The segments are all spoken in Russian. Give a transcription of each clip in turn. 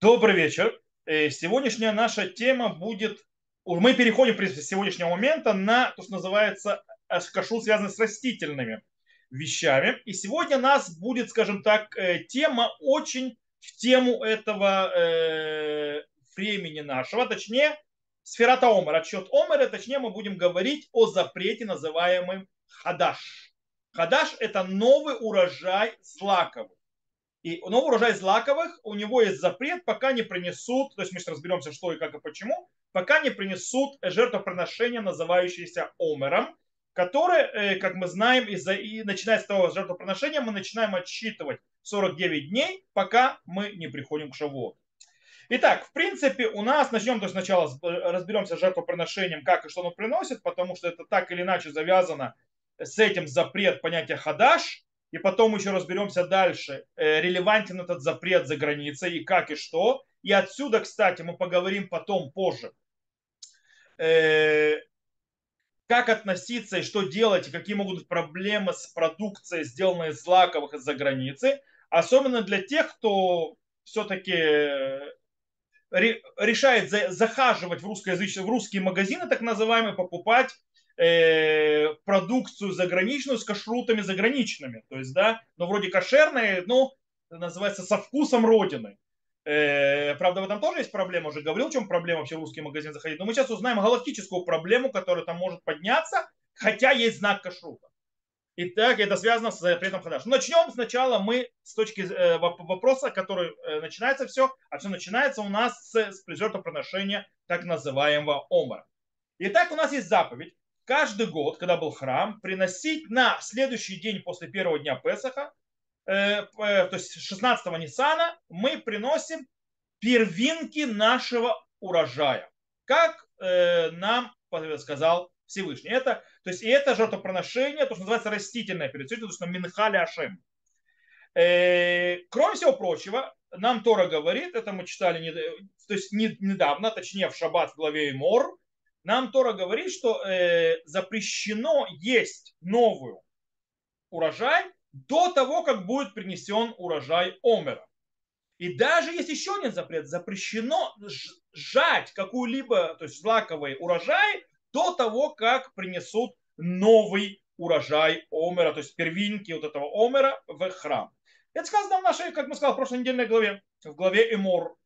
Добрый вечер. Э, Сегодняшняя наша тема будет... Мы переходим, в принципе, с сегодняшнего момента на то, что называется э, кашу, связанный с растительными вещами. И сегодня у нас будет, скажем так, э, тема очень в тему этого времени нашего, точнее, сферата Омер, отчет Омера, точнее, мы будем говорить о запрете, называемым хадаш. Хадаш – это новый урожай злаковый. И новый урожай злаковых, у него есть запрет, пока не принесут, то есть мы сейчас разберемся, что и как и почему, пока не принесут жертвоприношение, называющееся омером, которое, э, как мы знаем, из-за, и начиная с того жертвоприношения, мы начинаем отсчитывать 49 дней, пока мы не приходим к Шавуоту. Итак, в принципе, у нас начнем то есть сначала разберемся с жертвоприношением, как и что оно приносит, потому что это так или иначе завязано с этим запрет понятия хадаш, и потом еще разберемся дальше, э, релевантен этот запрет за границей и как и что. И отсюда, кстати, мы поговорим потом позже, э, как относиться и что делать, и какие могут быть проблемы с продукцией, сделанной из злаковых из-за границы. Особенно для тех, кто все-таки э, решает захаживать в, русскоязычные, в русские магазины, так называемые, покупать э, продукцию заграничную с кашрутами заграничными. То есть, да, ну, вроде кошерные, но называется со вкусом родины. Э, правда, в этом тоже есть проблема. Уже говорил, в чем проблема вообще в русский магазин заходить. Но мы сейчас узнаем галактическую проблему, которая там может подняться, хотя есть знак кашрута. Итак, это связано с запретом хадаш. Начнем сначала мы с точки э, вопроса, который э, начинается все, а все начинается у нас с, с жертвоприношения так называемого омара. Итак, у нас есть заповедь каждый год, когда был храм, приносить на следующий день после первого дня Песаха, э, э, то есть 16-го Ниссана, мы приносим первинки нашего урожая, как э, нам сказал Всевышний. Это, то есть и это жертвоприношение, то, что называется растительное перед то на Минхали Ашем. Э, кроме всего прочего, нам Тора говорит, это мы читали то есть не, недавно, точнее в Шаббат в главе Мор, нам Тора говорит, что э, запрещено есть новую урожай до того, как будет принесен урожай Омера. И даже есть еще один запрет, запрещено жать какую-либо, то есть злаковый урожай до того, как принесут новый урожай Омера, то есть первинки вот этого Омера в храм. Это сказано в нашей, как мы сказали, в прошлой недельной главе, в главе Эмор.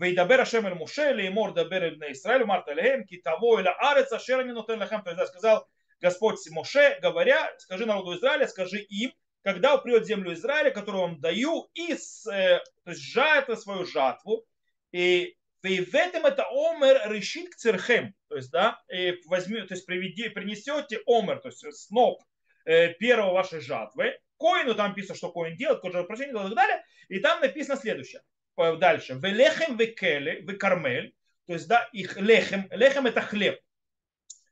Вейдабер Ашем эль Муше, Леймор дабер эль Израиль, Март эль Ки того эль Арец, Ашер не нотен лахем. То есть, да, сказал Господь Моше, говоря, скажи народу Израиля, скажи им, когда упрет землю Израиля, которую вам даю, и с, э, то есть, жает свою жатву, и и в этом это омер решит к церхем, то есть, да, возьми, то есть приведи, принесете омер, то есть сноп э, первого вашей жатвы, коину там писано, что коин делает, кожа прощения и так далее, и там написано следующее дальше. Велехем векеле, векармель. То есть, да, их лехем. Лехем это хлеб.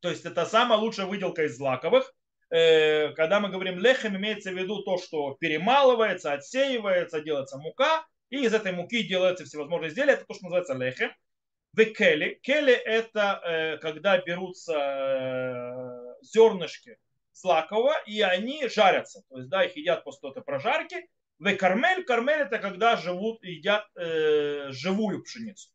То есть, это самая лучшая выделка из злаковых. Э, когда мы говорим лехем, имеется в виду то, что перемалывается, отсеивается, делается мука. И из этой муки делаются всевозможные изделия. Это то, что называется лехем. Векели. Кели это э, когда берутся э, зернышки злакового, и они жарятся. То есть, да, их едят после этой прожарки. В кармель, это когда живут, едят э, живую пшеницу.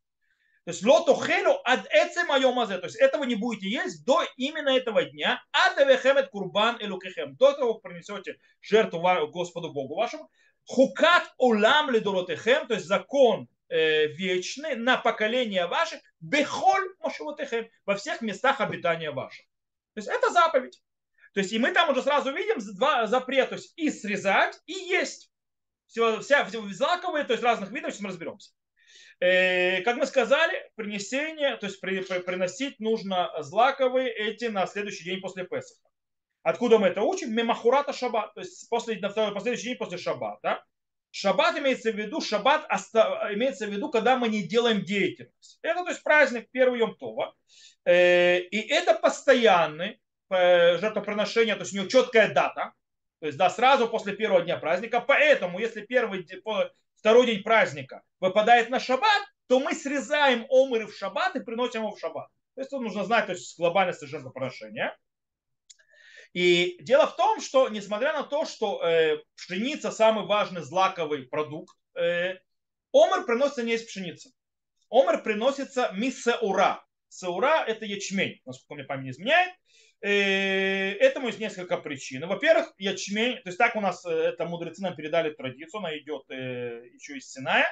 То есть лотохелю ад эцем айомазе. То есть этого не будете есть до именно этого дня. Адавехемет курбан элукехем. До того, как принесете жертву Господу Богу вашему. Хукат улам лидоротехем. То есть закон э, вечный на поколение ваше. Бехоль мошевотехем. Во всех местах обитания ваших. То есть это заповедь. То есть и мы там уже сразу видим два запрета. То есть и срезать, и есть все, вся, злаковые, то есть разных видов, сейчас мы разберемся. Э, как мы сказали, принесение, то есть при, при, приносить нужно злаковые эти на следующий день после Песаха. Откуда мы это учим? Мемахурата шаббат, то есть после, на второй, последующий день после шаббата. Шаббат имеется в виду, шаббат имеется в виду, когда мы не делаем деятельность. Это то есть праздник первый Йом Това. Э, и это постоянный э, жертвоприношение, то есть у него четкая дата, то есть, да, сразу после первого дня праздника. Поэтому, если первый, второй день праздника выпадает на шаббат, то мы срезаем омыры в шаббат и приносим его в шаббат. То есть, нужно знать то есть, глобальность жертвоприношения. И дело в том, что несмотря на то, что э, пшеница самый важный злаковый продукт, э, Омер приносится не из пшеницы. Омер приносится мисеура. Саура – это ячмень, насколько мне память изменяет. Э, этому есть несколько причин. Во-первых, ячмень, то есть так у нас э, это мудрецы нам передали традицию, она идет э, еще из Синая,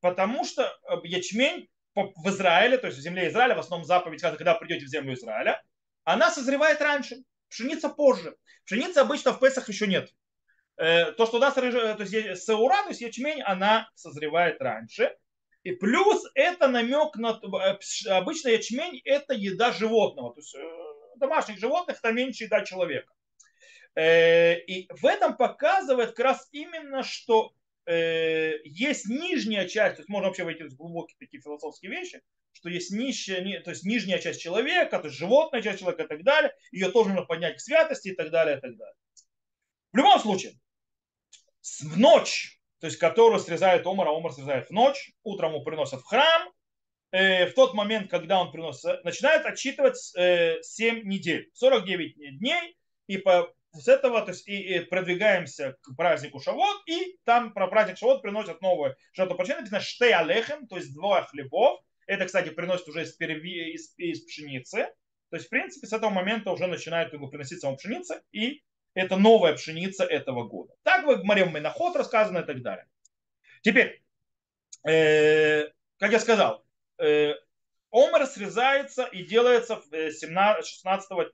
потому что ячмень в Израиле, то есть в земле Израиля, в основном заповедь, когда придете в землю Израиля, она созревает раньше, пшеница позже. Пшеницы обычно в Песах еще нет. То, что нас то есть, саура, то есть ячмень, она созревает раньше. И плюс это намек на обычно ячмень это еда животного. То есть домашних животных, это меньше еда человека. Э, и в этом показывает как раз именно, что э, есть нижняя часть, то есть можно вообще войти в глубокие такие философские вещи, что есть нижняя, то есть нижняя часть человека, то есть животная часть человека и так далее, ее тоже нужно поднять к святости и так далее, и так далее. В любом случае, в ночь, то есть которую срезает Омар, а Омар срезает в ночь, утром его приносят в храм, Э, в тот момент, когда он приносит, начинает отчитывать 7 э, недель, 49 дней, и по, с этого то есть, и, и продвигаемся к празднику Шавот, и там про праздник Шавот приносят новое жертвоприношение, написано штей алехем, то есть два хлебов, это, кстати, приносит уже из, перви, из, из пшеницы, то есть, в принципе, с этого момента уже начинают как бы, приносить саму пшеница, и это новая пшеница этого года. Так в Марем Менахот рассказано и так далее. Теперь, э, как я сказал, Э, омер срезается и делается 17, 16 э,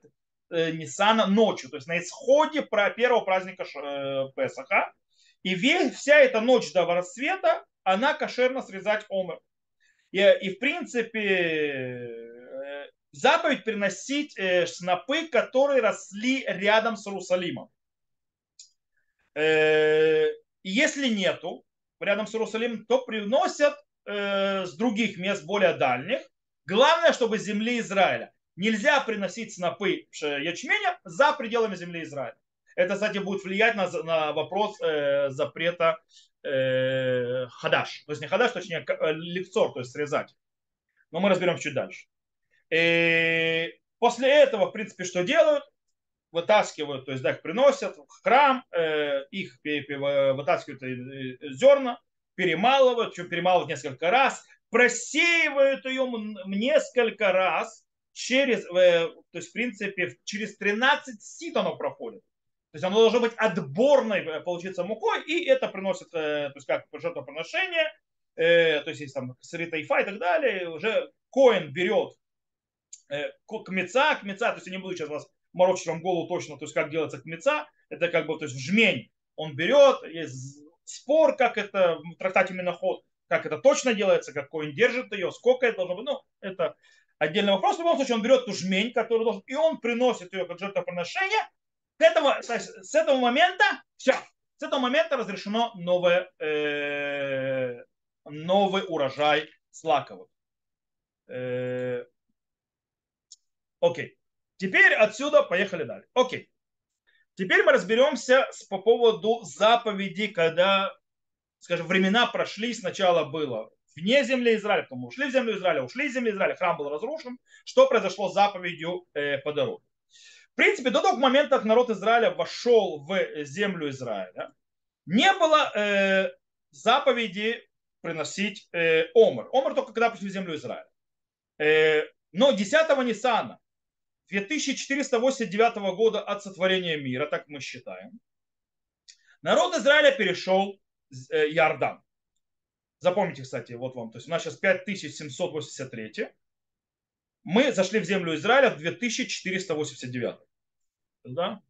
э, Ниссана ночью, то есть на исходе первого праздника Песаха. И весь, вся эта ночь до рассвета, она кошерно срезать омер. И, и в принципе заповедь приносить снопы, которые росли рядом с Иерусалимом. Если нету рядом с Иерусалимом, то приносят э, с других мест, более дальних. Главное, чтобы земли Израиля. Нельзя приносить снопы ячменя за пределами земли Израиля. Это, кстати, будет влиять на, на вопрос э, запрета э, хадаш. То есть не хадаш, точнее э, лекцор, то есть срезать. Но мы разберем чуть дальше. И э, после этого, в принципе, что делают? Вытаскивают, то есть да, их приносят в храм, э, их вытаскивают э, зерна, перемалывают, причем перемалывают несколько раз, просеивают ее несколько раз через, э, то есть в принципе через 13 сит оно проходит. То есть оно должно быть отборной, э, получиться мукой, и это приносит, э, то есть как жертвоприношение, то есть есть там сыры тайфа и так далее, уже коин берет кмеца, кмеца, то есть я не буду сейчас вас морочить вам голову точно, то есть как делается кмеца, это как бы, то есть жмень он берет, есть спор, как это в трактате Миноход, как это точно делается, как коин держит ее, сколько это должно быть, ну, это отдельный вопрос. В любом случае, он берет ту жмень, которую должен, и он приносит ее как жертвоприношение. С этого, с этого момента, все, с этого момента разрешено новое, э, новый урожай злаковых. Э, окей. Теперь отсюда поехали далее. Окей. Теперь мы разберемся с, по поводу заповеди, когда, скажем, времена прошли, сначала было вне земли Израиля, потом мы ушли в землю Израиля, ушли из земли Израиля, храм был разрушен. Что произошло с заповедью э, по дороге? В принципе, до того момента, как народ Израиля вошел в землю Израиля, не было э, заповеди приносить э, омр. Омр только когда пришли в землю Израиля. Э, но 10-го Ниссана 2489 года от сотворения мира, так мы считаем, народ Израиля перешел э, Иордан. Запомните, кстати, вот вам, то есть у нас сейчас 5783. Мы зашли в землю Израиля в 2489. Да?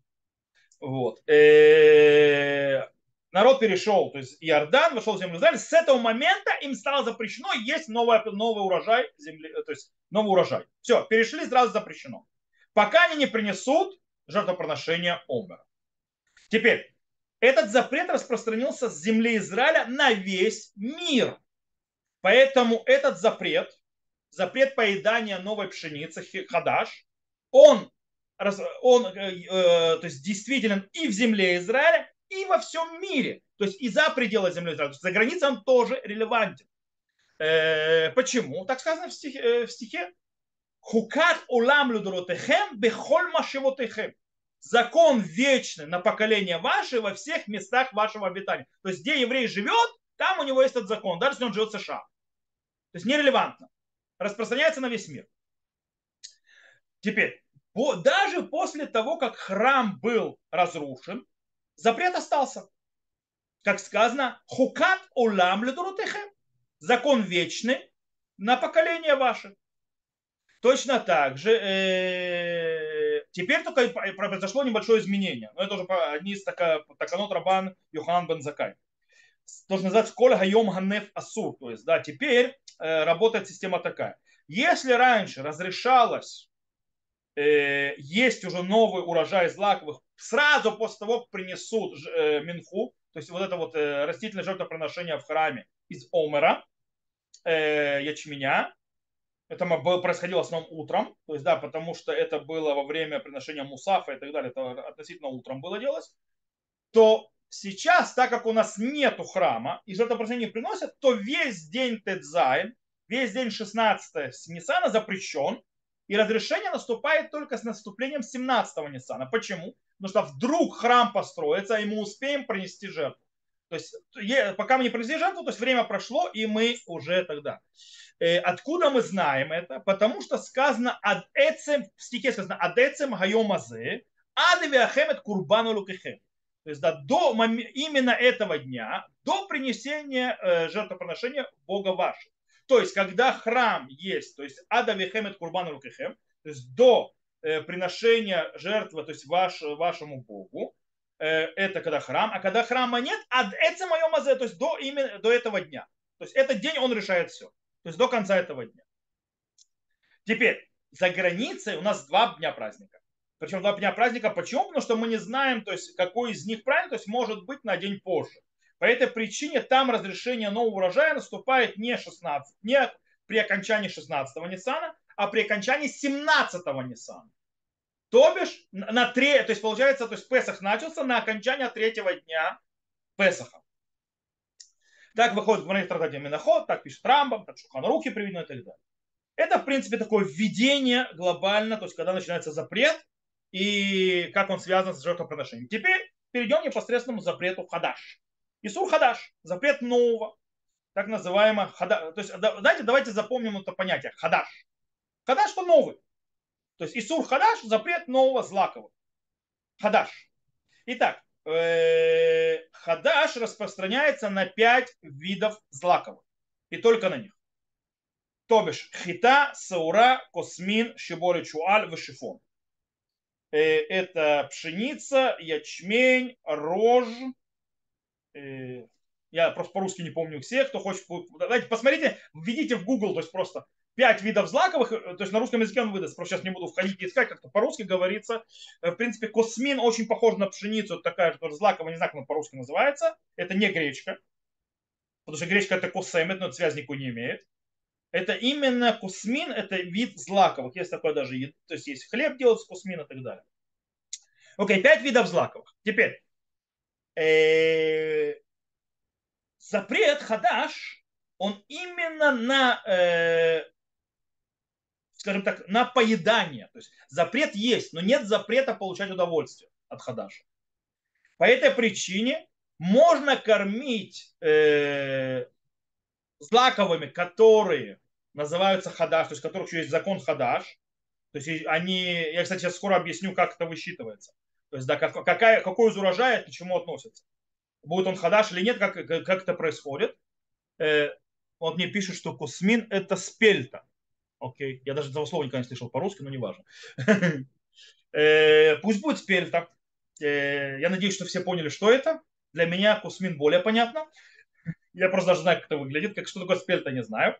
Вот. Э, народ перешел, то есть Иордан вошел в землю Израиля. С этого момента им стало запрещено есть новый, новый урожай земли, то есть новый урожай. Все, перешли, сразу запрещено пока они не принесут жертвоприношение Омера. Теперь, этот запрет распространился с земли Израиля на весь мир. Поэтому этот запрет, запрет поедания новой пшеницы, хадаш, он, он э, э, то есть действителен и в земле Израиля, и во всем мире. То есть и за пределы земли Израиля. За границей он тоже релевантен. Э, почему? Так сказано в стихе, э, в стихе Хукат улам людоротехем бехоль машевотехем. Закон вечный на поколение ваше во всех местах вашего обитания. То есть, где еврей живет, там у него есть этот закон, даже если он живет в США. То есть нерелевантно. Распространяется на весь мир. Теперь, даже после того, как храм был разрушен, запрет остался. Как сказано, хукат улам ледурутехем. Закон вечный на поколение ваше. Точно так же э, теперь только произошло небольшое изменение. Но это уже одни из таканот Рабан Йохан Бен Закай. То, что называется Коль Хайом Ганеф Асур. То есть, да, теперь э, работает система такая. Если раньше разрешалось э, есть уже новый урожай злаковых сразу после того, как принесут э, минху, то есть вот это вот э, растительное жертвоприношение в храме из омера, э, ячменя, это происходило в основном утром, то есть, да, потому что это было во время приношения мусафа и так далее, это относительно утром было делать, то сейчас, так как у нас нету храма и жертвоприношение приносят, то весь день Тедзайн, весь день 16 Ниссана запрещен, и разрешение наступает только с наступлением 17-го Ниссана. Почему? Потому что вдруг храм построится, и мы успеем принести жертву. То есть пока мы не принесли жертву, то есть время прошло, и мы уже тогда. Э, откуда мы знаем это? Потому что сказано ад эцем, в стихе сказано ад эцем хайомазе, ад виахемет курбану лукехем. То есть да, до именно этого дня, до принесения э, жертвоприношения Бога вашего. То есть, когда храм есть, то есть ада вихемет курбану лукехем, то есть до э, приношения жертвы, то есть ваш, вашему Богу, это когда храм, а когда храма нет, ад это мое мазе, то есть до, именно, до этого дня. То есть этот день он решает все. То есть до конца этого дня. Теперь, за границей у нас два дня праздника. Причем два дня праздника. Почему? Потому что мы не знаем, то есть, какой из них правильно, то есть может быть на день позже. По этой причине там разрешение нового урожая наступает не 16, не при окончании 16-го Ниссана, а при окончании 17-го Ниссана. То бишь, на три, то есть получается, то есть Песах начался на окончание третьего дня Песаха. Так выходит в Гмарей Миноход, так пишет Рамбам, так Шуханрухи приведено и так далее. Это, в принципе, такое введение глобально, то есть когда начинается запрет и как он связан с жертвоприношением. Теперь перейдем к запрету Хадаш. Исур Хадаш, запрет нового, так называемый Хадаш. То есть, давайте, давайте запомним это понятие Хадаш. Хадаш что новый. То есть Исур Хадаш, запрет нового злакового. Хадаш. Итак, э, Хадаш распространяется на пять видов злаковых. И только на них. То бишь хита, саура, космин, щеболи, чуаль, вышифон. Э, это пшеница, ячмень, рожь. Э, я просто по-русски не помню всех, кто хочет. Давайте посмотрите, введите в Google, то есть просто пять видов злаковых, э, то есть на русском языке он выдаст, просто сейчас не буду входить и искать, как-то по-русски говорится. Э, в принципе, космин очень похож на пшеницу, это такая же злаковая, не знаю, как он по-русски называется. Это не гречка, потому что гречка это косемет, но это связь никакой не имеет. Это именно кусмин, это вид злаковых. Есть такой даже, то есть есть хлеб делают с кусмина и так далее. Окей, пять видов злаковых. Теперь, э, запрет хадаш, он именно на скажем так, на поедание. То есть запрет есть, но нет запрета получать удовольствие от хадаша. По этой причине можно кормить э, злаковыми, которые называются хадаш, то есть которых еще есть закон хадаш. То есть они, я, кстати, сейчас скоро объясню, как это высчитывается. То есть, да, как, какая, какой из урожая к чему относится. Будет он хадаш или нет, как, как это происходит. Э, вот мне пишет, что кусмин это спельта. Окей. Я даже этого слова никогда не слышал по-русски, но неважно. Э, пусть будет спельта. Э, я надеюсь, что все поняли, что это. Для меня кусмин более понятно. Я просто даже знаю, как это выглядит. Как что такое спельта, не знаю.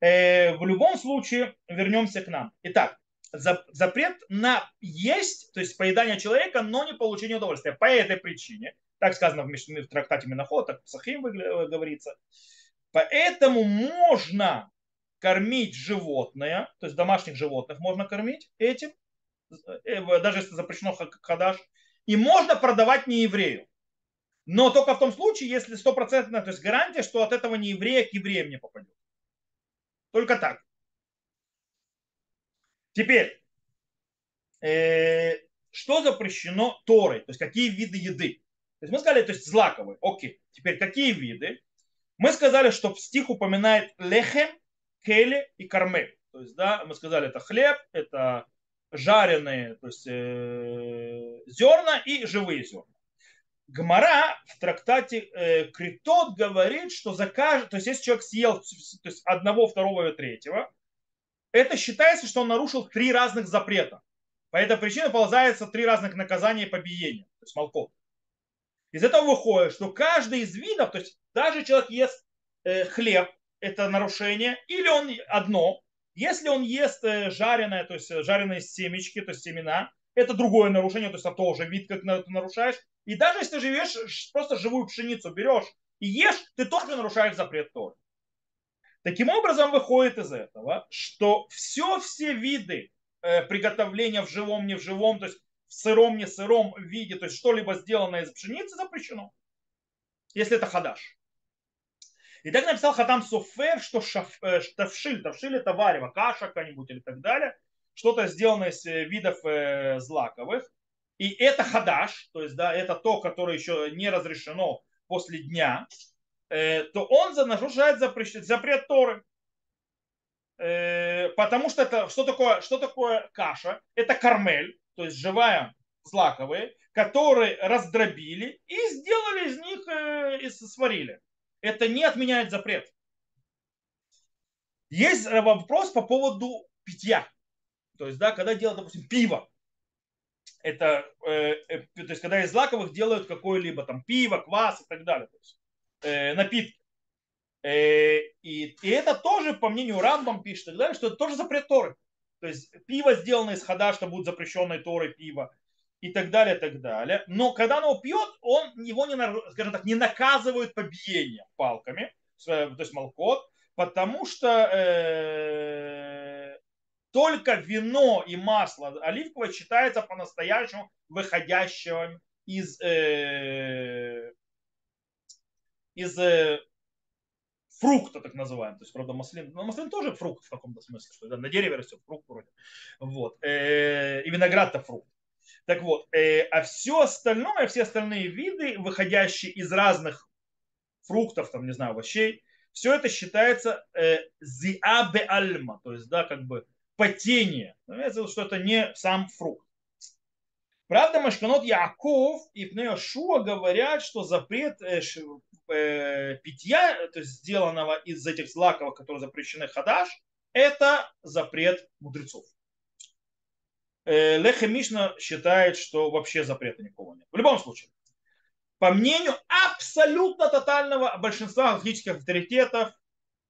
Э, в любом случае, вернемся к нам. Итак, запрет на есть, то есть поедание человека, но не получение удовольствия. По этой причине, так сказано в, трактате Миноход, так в Сахим говорится, поэтому можно кормить животное, то есть домашних животных можно кормить этим, э, даже если запрещено хадаш, и можно продавать нееврею. Но только в том случае, если стопроцентная, то есть гарантия, что от этого нееврея к евреям не попадет. Только так. Теперь, э, что запрещено Торой? То есть какие виды еды? То есть мы сказали, то есть злаковые. Окей. Теперь какие виды? Мы сказали, что стих упоминает лехем, келе и кармель. То есть, да, мы сказали, это хлеб, это жареные, то есть э, зерна и живые зерна. Гмара в трактате э, Критот говорит, что за каждый, то есть если человек съел то есть одного, второго и третьего, это считается, что он нарушил три разных запрета. По этой причине ползается три разных наказания и побиения, то есть молков. Из этого выходит, что каждый из видов, то есть даже человек ест э, хлеб, это нарушение, или он одно, если он ест э, жареное, то есть э, жареные семечки, то есть семена, это другое нарушение, то есть это тоже вид, как ты нарушаешь. И даже если ты живешь, просто живую пшеницу берешь и ешь, ты тоже нарушаешь запрет тоже. Таким образом выходит из этого, что все, все виды э, приготовления в живом, не в живом, то есть в сыром, не сыром виде, то есть что-либо сделанное из пшеницы запрещено, если это хадаш. И так написал Хатам Софер, что шаф, э, тавшиль, тавшиль это варево, каша какая-нибудь или так далее, что-то сделанное из э, видов э, злаковых. И это хадаш, то есть да, это то, которое еще не разрешено после дня, э, то он нарушает запрет, запрет Торы. Потому что это что такое, что такое каша? Это кармель, то есть живая злаковые, которые раздробили и сделали из них, и сварили это не отменяет запрет. Есть вопрос по поводу питья. То есть, да, когда делают, допустим, пиво, это, э, э, то есть, когда из злаковых делают какое-либо там пиво, квас и так далее, то есть, э, напитки. Э, и, и это тоже, по мнению Рамбам пишет, далее, что это тоже запрет Торы. То есть пиво, сделанное из хода, что будет запрещенной Торой пиво и так далее, так далее. Но когда он его пьет, он его не, скажем так, не наказывают побиением палками, то есть молкот, потому что э, только вино и масло оливковое считается по-настоящему выходящим из, э, из э, фрукта, так называемый. То есть, правда, маслин, но маслин тоже фрукт в каком-то смысле, что на дереве растет фрукт вроде. Вот. Э, и виноград-то фрукт. Так вот, э, а все остальное, все остальные виды, выходящие из разных фруктов, там, не знаю, овощей, все это считается э, зиабе альма, то есть, да, как бы потение. Имеется что это не сам фрукт. Правда, Машканот Яков и Пнеошуа говорят, что запрет э, э, питья, то есть сделанного из этих злаков, которые запрещены хадаш, это запрет мудрецов. Э, Леха Мишна считает, что вообще запрета никого нет. В любом случае, по мнению абсолютно тотального большинства логических авторитетов,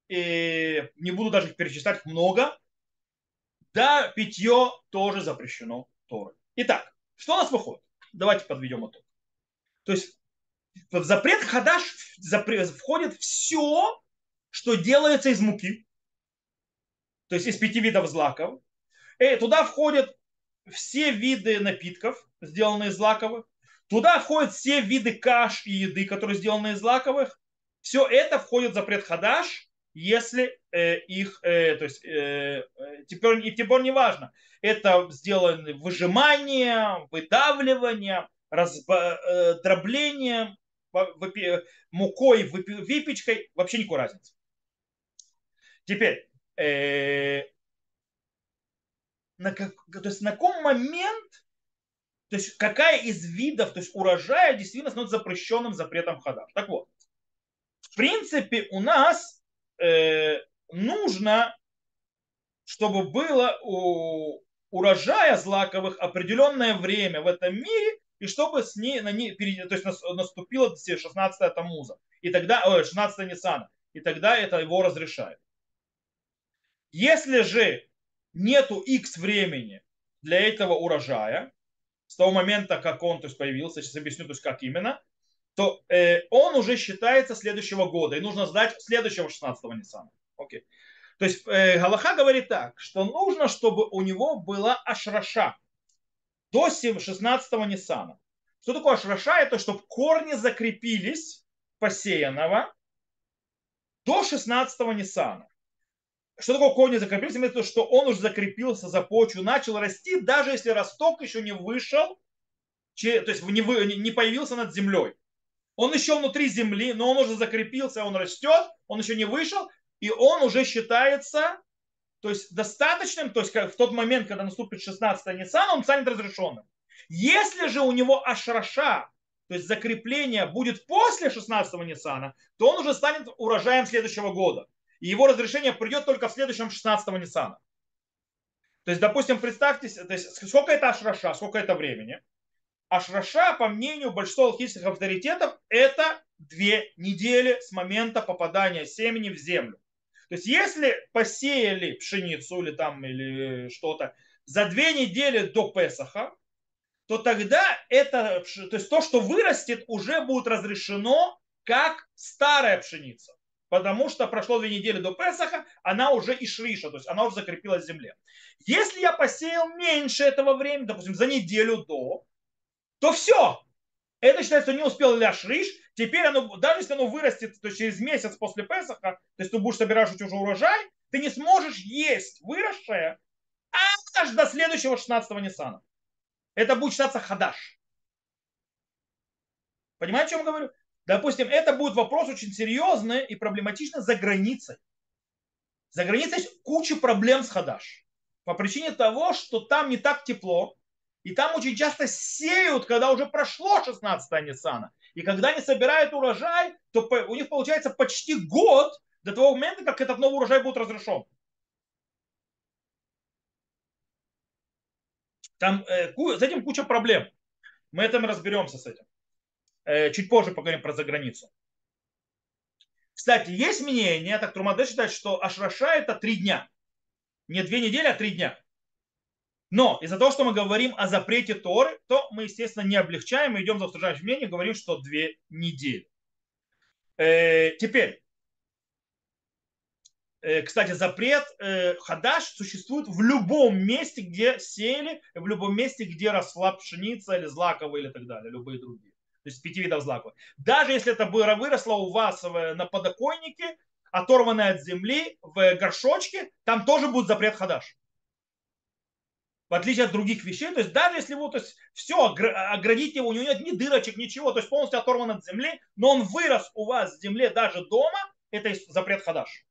и не буду даже их перечислять, много, да, питье тоже запрещено Торой. Итак, что у нас выходит? Давайте подведем итог. То есть в запрет хадаш входит все, что делается из муки, то есть из пяти видов злаков. И э, туда входит все виды напитков, сделанные из злаковых. Туда входят все виды каш и еды, которые сделаны из злаковых. Все это входит в запрет хадаш, если э, их, э, то есть, э, э теперь, и теперь не важно, это сделано выжиманием, выдавливанием, раздроблением, э, мукой, выпечкой, вообще никакой разницы. Теперь, э, на, как, то есть на каком момент, то есть какая из видов, то есть урожая действительно становится запрещенным запретом хода. Так вот, в принципе, у нас э, нужно, чтобы было у урожая злаковых определенное время в этом мире, и чтобы с ней, на ней, то есть наступило 16 Тамуза, и тогда, ой, 16 Ниссана, и тогда это его разрешает. Если же нету X времени для этого урожая, с того момента, как он то есть, появился, сейчас объясню, то есть, как именно, то э, он уже считается следующего года, и нужно сдать следующего 16-го Ниссана. Окей. То есть э, Галаха говорит так, что нужно, чтобы у него была ашраша до 16-го Ниссана. Что такое ашраша? Это чтобы корни закрепились посеянного до 16-го Ниссана. Что такое корни закрепился? Имеется виду, что он уже закрепился за почву, начал расти, даже если росток еще не вышел, то есть не, появился над землей. Он еще внутри земли, но он уже закрепился, он растет, он еще не вышел, и он уже считается то есть достаточным, то есть в тот момент, когда наступит 16 Нисан, он станет разрешенным. Если же у него ашраша, то есть закрепление будет после 16 Ниссана, то он уже станет урожаем следующего года. И его разрешение придет только в следующем 16 Ниссана. То есть, допустим, представьте, то есть, сколько это ашраша, сколько это времени. Ашраша, по мнению большинства алхимических авторитетов, это две недели с момента попадания семени в землю. То есть, если посеяли пшеницу или там или что-то за две недели до Песаха, то тогда это, то есть то, что вырастет, уже будет разрешено как старая пшеница. Потому что прошло две недели до Песаха, она уже и шриша, то есть она уже закрепилась в земле. Если я посеял меньше этого времени, допустим, за неделю до, то все. Это считается, не успел ляшриш. Теперь оно, даже если оно вырастет то через месяц после Песаха, то есть ты будешь собирать уже урожай, ты не сможешь есть выросшее аж до следующего 16-го Ниссана. Это будет считаться хадаш. Понимаете, о чем я говорю? Допустим, это будет вопрос очень серьезный и проблематичный за границей. За границей есть куча проблем с хадаш. По причине того, что там не так тепло, и там очень часто сеют, когда уже прошло 16 Ниссана. И когда они собирают урожай, то у них получается почти год до того момента, как этот новый урожай будет разрешен. Там э, с этим куча проблем. Мы этим разберемся с этим. Э, чуть позже поговорим про заграницу. Кстати, есть мнение, так Трумаде считает, что Ашраша это три дня. Не две недели, а три дня. Но из-за того, что мы говорим о запрете Торы, то мы, естественно, не облегчаем, мы идем за устражающим мнением, говорим, что две недели. Э, теперь, Э, кстати, запрет хадаш существует в любом месте, где сеяли, в любом месте, где росла пшеница или злаковые или так далее, любые другие. То есть пяти видов злаковых. Даже если это выросло у вас на подоконнике, оторванное от земли, в горшочке, там тоже будет запрет хадаш. В отличие от других вещей, то есть даже если вот, то есть все, оградить его, у него нет ни дырочек, ничего, то есть полностью оторван от земли, но он вырос у вас в земле даже дома, это запрет хадаш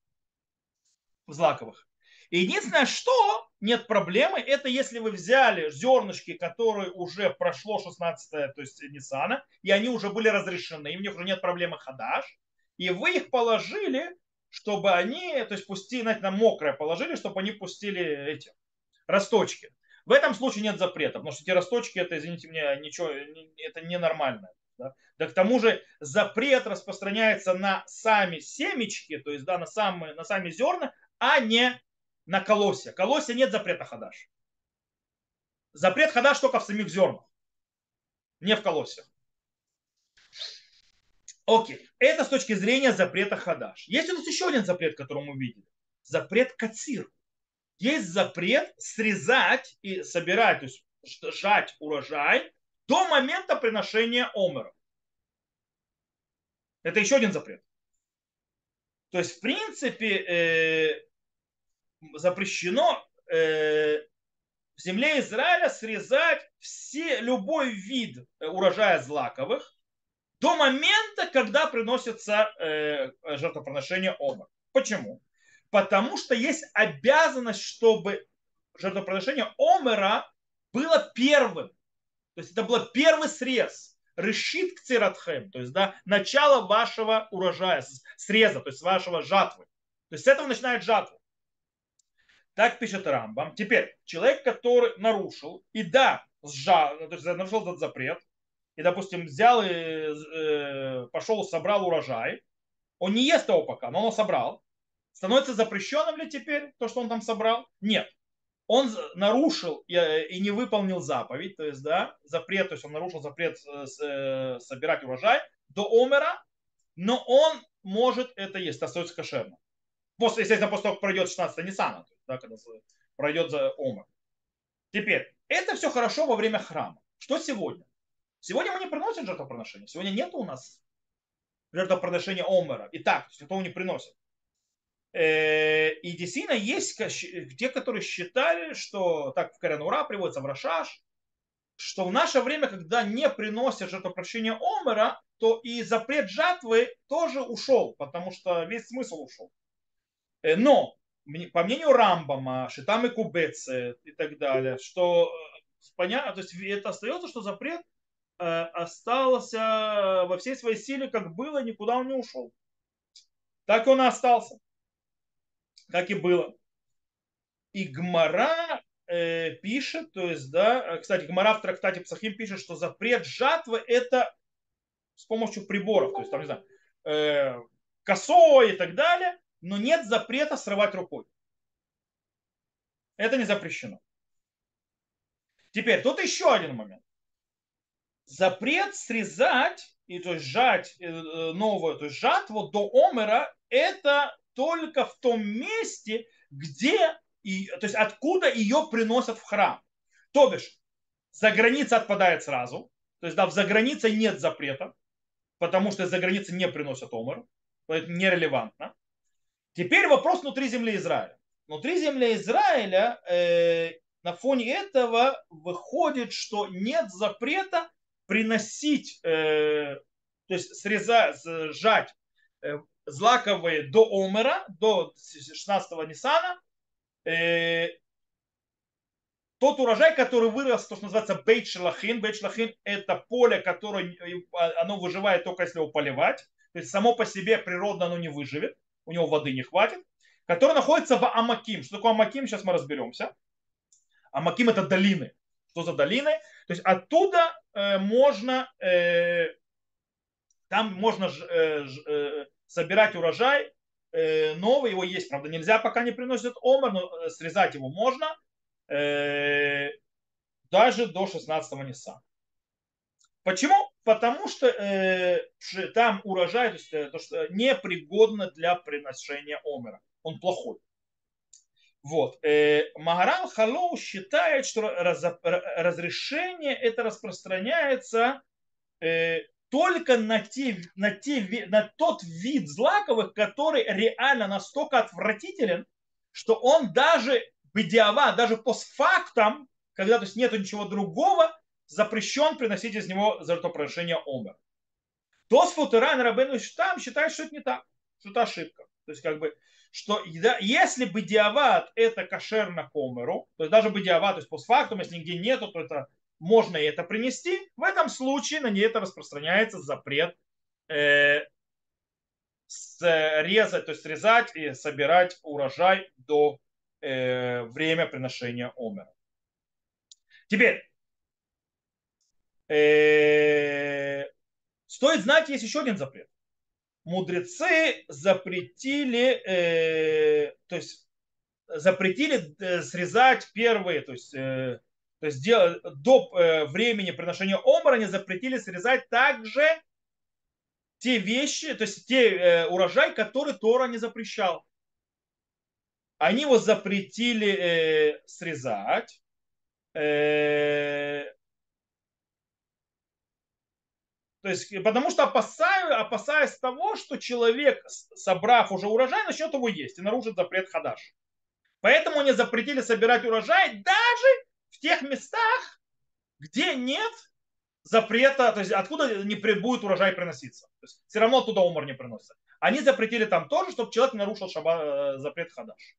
злаковых. Единственное, что нет проблемы, это если вы взяли зернышки, которые уже прошло 16 то есть Ниссана, и они уже были разрешены, и у них уже нет проблемы хадаш, и вы их положили, чтобы они, то есть пустили, знаете, на мокрое положили, чтобы они пустили эти росточки. В этом случае нет запрета, потому что эти росточки, это, извините меня, ничего, это ненормально. Да? да к тому же запрет распространяется на сами семечки, то есть да, на, самые, на сами зерна, а не на колосе. Колосе нет запрета хадаш. Запрет хадаш только в самих зернах, не в колосе. Окей, это с точки зрения запрета хадаш. Есть у нас еще один запрет, который мы видели. Запрет кацир. Есть запрет срезать и собирать, то есть жать урожай до момента приношения омера. Это еще один запрет. То есть, в принципе, э, запрещено э, в земле Израиля срезать все, любой вид э, урожая злаковых до момента, когда приносится э, жертвоприношение омар. Почему? Потому что есть обязанность, чтобы жертвоприношение омера было первым. То есть это был первый срез. Решит к циратхем, то есть да, начало вашего урожая, среза, то есть вашего жатвы. То есть с этого начинает жатва. Так пишет Рамбам. Теперь, человек, который нарушил, и да, сжал, ну, то есть нарушил этот запрет, и, допустим, взял и э, пошел, собрал урожай, он не ест его пока, но он собрал, становится запрещенным ли теперь то, что он там собрал? Нет. Он нарушил и, и не выполнил заповедь, то есть, да, запрет, то есть он нарушил запрет э, э, собирать урожай до омера, но он может это есть, остается кошерно. После, естественно, после того, как пройдет 16 Ниссана, да, когда пройдет за Омар. Теперь, это все хорошо во время храма. Что сегодня? Сегодня мы не приносим жертвоприношения. Сегодня нет у нас жертвоприношения Омера. И так, никто не приносит. Э, и действительно есть те, которые считали, что так в Каренура приводится в Рашаш, что в наше время, когда не приносят жертвоприношение Омера, то и запрет жатвы тоже ушел, потому что весь смысл ушел. Э, но, по мнению Рамбама, Шитамы Кубеце и так далее, что э, понятно, то есть это остается, что запрет э, остался во всей своей силе, как было, никуда он не ушел. Так он и остался. Как и было. И Гмара э, пишет, то есть, да, кстати, Гмара в трактате Псахим пишет, что запрет жатвы это с помощью приборов, то есть, там, не знаю, э, косой и так далее, но нет запрета срывать рукой. Это не запрещено. Теперь, тут еще один момент. Запрет срезать и то есть сжать э, новую, то есть жатву до омера, это только в том месте, где, и, то есть откуда ее приносят в храм. То бишь, за граница отпадает сразу, то есть да, за границей нет запрета, потому что за границей не приносят омер, это нерелевантно. Теперь вопрос внутри земли Израиля. Внутри земли Израиля э, на фоне этого выходит, что нет запрета приносить, э, то есть срезать, сжать э, злаковые до Омера, до 16-го Ниссана, э, тот урожай, который вырос, то, что называется бейт шелахин. Бейт шелахин – это поле, которое оно выживает только если его поливать. То есть само по себе природно оно не выживет у него воды не хватит, который находится в Амаким. Что такое Амаким, сейчас мы разберемся. Амаким это долины. Что за долины? То есть оттуда э, можно, э, там можно ж, э, ж, э, собирать урожай э, новый, его есть, правда, нельзя, пока не приносят омар, но э, срезать его можно э, даже до 16-го Ниссана. Почему? Потому что э, там урожай то есть, э, то, что непригодно для приношения омера. Он плохой. Вот. Э, Магарал Халоу считает, что раз, разрешение это распространяется э, только на, те, на, те, на тот вид злаковых, который реально настолько отвратителен, что он даже бедиава, даже постфактом, когда то есть нету ничего другого, запрещен приносить из него жертвоприношение омер. Тосфут и Райн Рабену там считают, что это не так, что это ошибка. То есть как бы, что да, если бы диават это кошерно к омеру, то есть даже бы диават, то есть постфактум, если нигде нету, то это можно и это принести, в этом случае на ней это распространяется запрет э, резать, то есть срезать и собирать урожай до э, время приношения омера. Теперь, стоит знать, есть еще один запрет. Мудрецы запретили, э, то есть запретили э, срезать первые, то есть, то есть до времени приношения омара они запретили срезать также те вещи, то есть те урожай, который Тора не запрещал. Они его запретили срезать, то есть, потому что опасаю, опасаясь того, что человек, собрав уже урожай, начнет его есть и нарушит запрет хадаш. Поэтому они запретили собирать урожай даже в тех местах, где нет запрета, то есть откуда не будет урожай приноситься. То есть, все равно туда умор не приносится. Они запретили там тоже, чтобы человек нарушил шаба, э, запрет хадаш.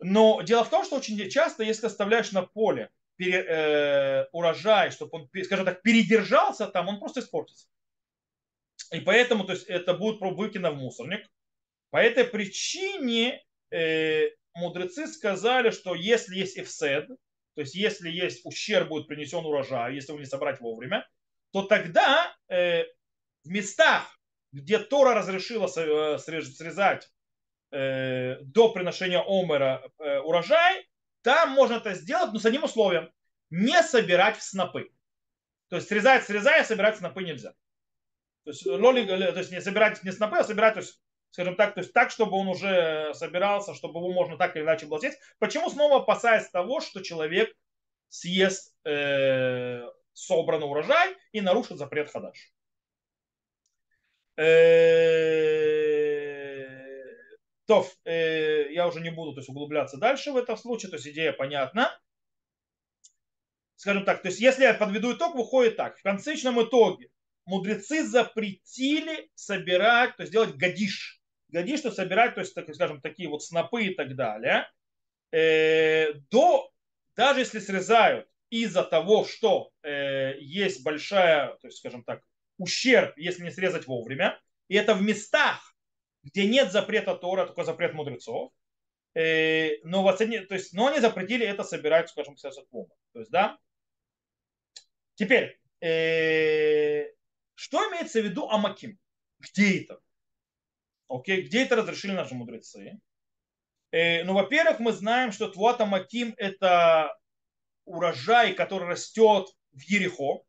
Но дело в том, что очень часто, если оставляешь на поле пере, э, урожай, чтобы он, скажем так, передержался там, он просто испортится. И поэтому то есть, это будет выкинуто в мусорник. По этой причине э, мудрецы сказали, что если есть эфсед, то есть если есть ущерб будет принесен урожай, если его не собрать вовремя, то тогда э, в местах, где Тора разрешила э, срезать э, до приношения омера э, урожай, там можно это сделать, но с одним условием. Не собирать в снопы. То есть срезать, срезая, собирать снопы нельзя. То есть, лоли, то есть не собирать не снопы, а собирать, то есть, скажем так, то есть так, чтобы он уже собирался, чтобы его можно так или иначе было съесть. Почему снова опасаясь того, что человек съест э, собранный урожай и нарушит запрет хадаш. Э, то э, я уже не буду то есть, углубляться дальше в этом случае, то есть идея понятна. скажем так, то есть если я подведу итог, выходит так. В конечном итоге мудрецы запретили собирать, то есть делать гадиш. Гадиш, что собирать, то есть, так, скажем, такие вот снопы и так далее. Э, до, даже если срезают из-за того, что э, есть большая, то есть, скажем так, ущерб, если не срезать вовремя, и это в местах, где нет запрета Тора, только запрет мудрецов, э, но, в оцене, то есть, но они запретили это собирать, скажем, с То есть, да. Теперь, э, что имеется в виду Амаким? Где это? Окей, где это разрешили наши мудрецы? Э, ну, во-первых, мы знаем, что Твуат Амаким это урожай, который растет в Ерехо,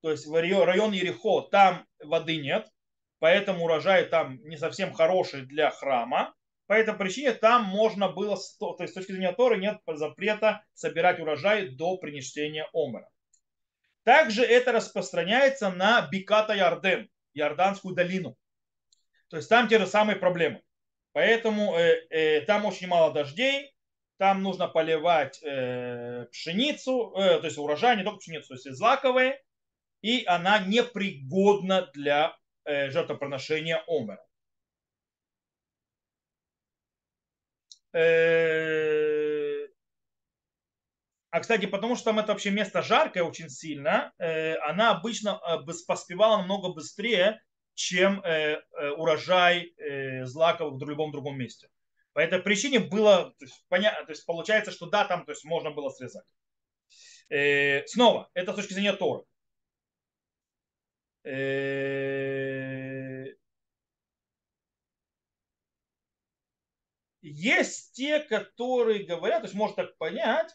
то есть в район Ерехо, там воды нет, поэтому урожай там не совсем хороший для храма. По этой причине там можно было, то есть с точки зрения Торы нет запрета собирать урожай до принесения омера. Также это распространяется на Биката Ярден, Иорданскую долину. То есть там те же самые проблемы. Поэтому э, э, там очень мало дождей, там нужно поливать э, пшеницу, э, то есть урожай, не только пшеницу, то есть злаковые, и она непригодна для жертвоприношения омера. Э, а, кстати, потому что там это вообще место жаркое очень сильно, э, она обычно э, поспевала намного быстрее, чем урожай злаковых в любом другом месте. По этой причине было, то есть, понятно, то есть получается, что да, там то есть, можно было срезать. Снова, это с точки зрения Торы. Есть те, которые говорят, то есть можно так понять,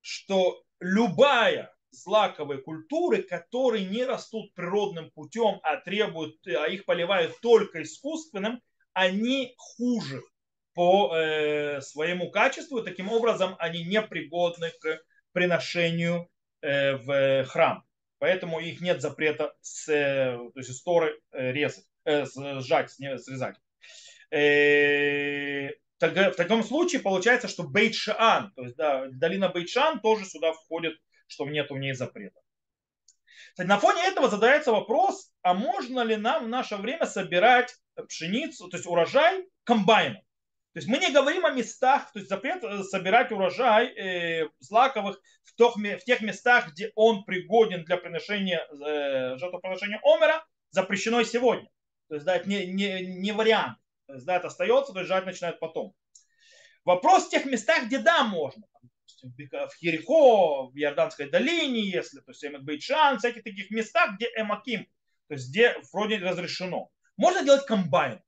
что любая злаковые культуры, которые не растут природным путем, а требуют, а их поливают только искусственным, они хуже по э, своему качеству, и таким образом они не пригодны к приношению э, в храм. Поэтому их нет запрета с, э, то есть из э, резать, э, сжать, срезать. Э, в таком случае получается, что Бейт-Шаан, то есть да, долина Бейт-Шаан тоже сюда входит, что нет у ней запрета. На фоне этого задается вопрос, а можно ли нам в наше время собирать пшеницу, то есть урожай комбайном? То есть мы не говорим о местах, то есть запрет э, собирать урожай э, злаковых в, тех, в тех местах, где он пригоден для приношения э, жертвоприношения омера, запрещено и сегодня. То есть да, это не, не, не вариант. То есть, да, это остается, то есть жать начинает потом. Вопрос в тех местах, где да, можно. В Херихо, в Иорданской долине, если, то есть Бейчан, всяких таких местах, где Эмаким, то есть где вроде разрешено. Можно делать комбайн.